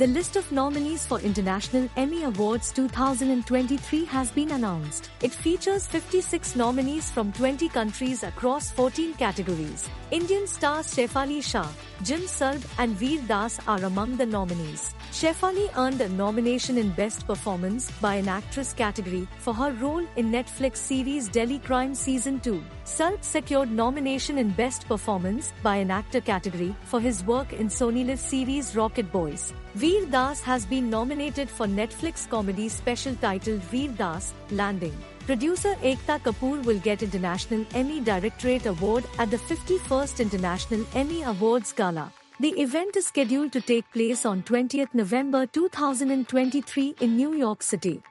The list of nominees for International Emmy Awards 2023 has been announced. It features 56 nominees from 20 countries across 14 categories. Indian stars Shefali Shah, Jim Sarbh, and Vir Das are among the nominees. Shefali earned a nomination in Best Performance by an Actress category for her role in Netflix series Delhi Crime Season 2. Sarbh secured nomination in Best Performance by an Actor category for his work in SonyLIV series Rocket Boys. Vir Das has been nominated for Netflix comedy special titled Vir Das, Landing. Producer Ekta Kapoor will get International Emmy Directorate Award at the 51st International Emmy Awards Gala. The event is scheduled to take place on 20th November 2023 in New York City.